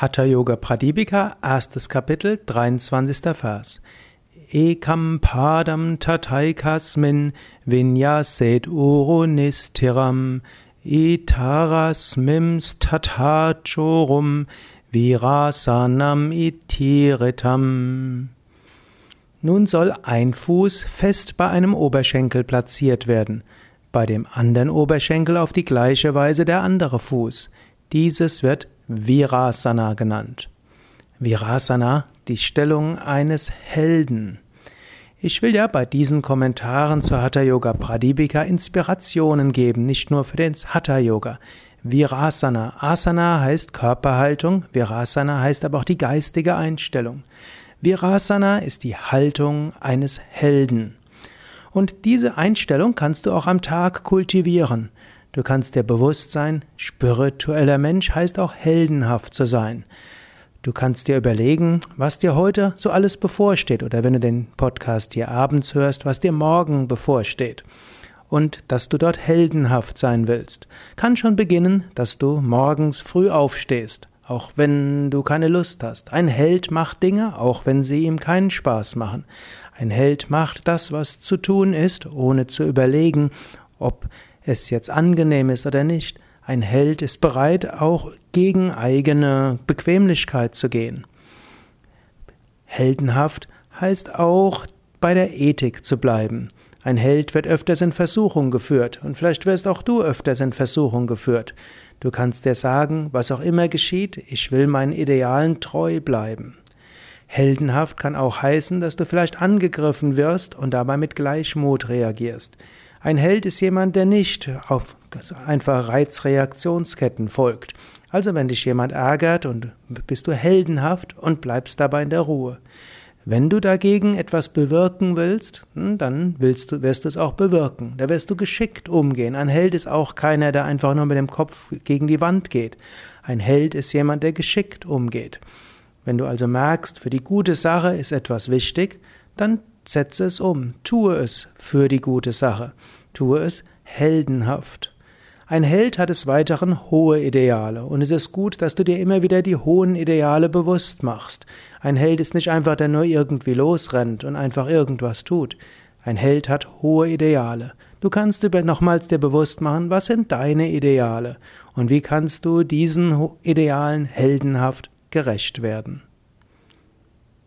Hatha Yoga Pradipika, erstes Kapitel, 23. Vers. Ekam padam tataikasmin vinyaset urunistiram itarasmims tatachorum virasanam itiritam. Nun soll ein Fuß fest bei einem Oberschenkel platziert werden, bei dem anderen Oberschenkel auf die gleiche Weise der andere Fuß. Dieses wird Virasana genannt. Virasana, die Stellung eines Helden. Ich will ja bei diesen Kommentaren zur Hatha Yoga Pradipika Inspirationen geben, nicht nur für den Hatha Yoga. Virasana. Asana heißt Körperhaltung, Virasana heißt aber auch die geistige Einstellung. Virasana ist die Haltung eines Helden. Und diese Einstellung kannst du auch am Tag kultivieren. Du kannst dir bewusst sein, spiritueller Mensch heißt auch heldenhaft zu sein. Du kannst dir überlegen, was dir heute so alles bevorsteht oder wenn du den Podcast hier abends hörst, was dir morgen bevorsteht. Und dass du dort heldenhaft sein willst. Kann schon beginnen, dass du morgens früh aufstehst, auch wenn du keine Lust hast. Ein Held macht Dinge, auch wenn sie ihm keinen Spaß machen. Ein Held macht das, was zu tun ist, ohne zu überlegen, ob es jetzt angenehm ist oder nicht. Ein Held ist bereit, auch gegen eigene Bequemlichkeit zu gehen. Heldenhaft heißt auch, bei der Ethik zu bleiben. Ein Held wird öfters in Versuchung geführt und vielleicht wirst auch du öfters in Versuchung geführt. Du kannst dir sagen, was auch immer geschieht, ich will meinen Idealen treu bleiben. Heldenhaft kann auch heißen, dass du vielleicht angegriffen wirst und dabei mit Gleichmut reagierst. Ein Held ist jemand, der nicht auf einfach Reizreaktionsketten folgt. Also wenn dich jemand ärgert und bist du heldenhaft und bleibst dabei in der Ruhe. Wenn du dagegen etwas bewirken willst, hm, dann willst du, wirst du es auch bewirken. Da wirst du geschickt umgehen. Ein Held ist auch keiner, der einfach nur mit dem Kopf gegen die Wand geht. Ein Held ist jemand, der geschickt umgeht. Wenn du also merkst, für die gute Sache ist etwas wichtig, dann Setze es um, tue es für die gute Sache, tue es heldenhaft. Ein Held hat des Weiteren hohe Ideale, und es ist gut, dass du dir immer wieder die hohen Ideale bewusst machst. Ein Held ist nicht einfach, der nur irgendwie losrennt und einfach irgendwas tut. Ein Held hat hohe Ideale. Du kannst dir nochmals dir bewusst machen, was sind deine Ideale und wie kannst du diesen Idealen heldenhaft gerecht werden.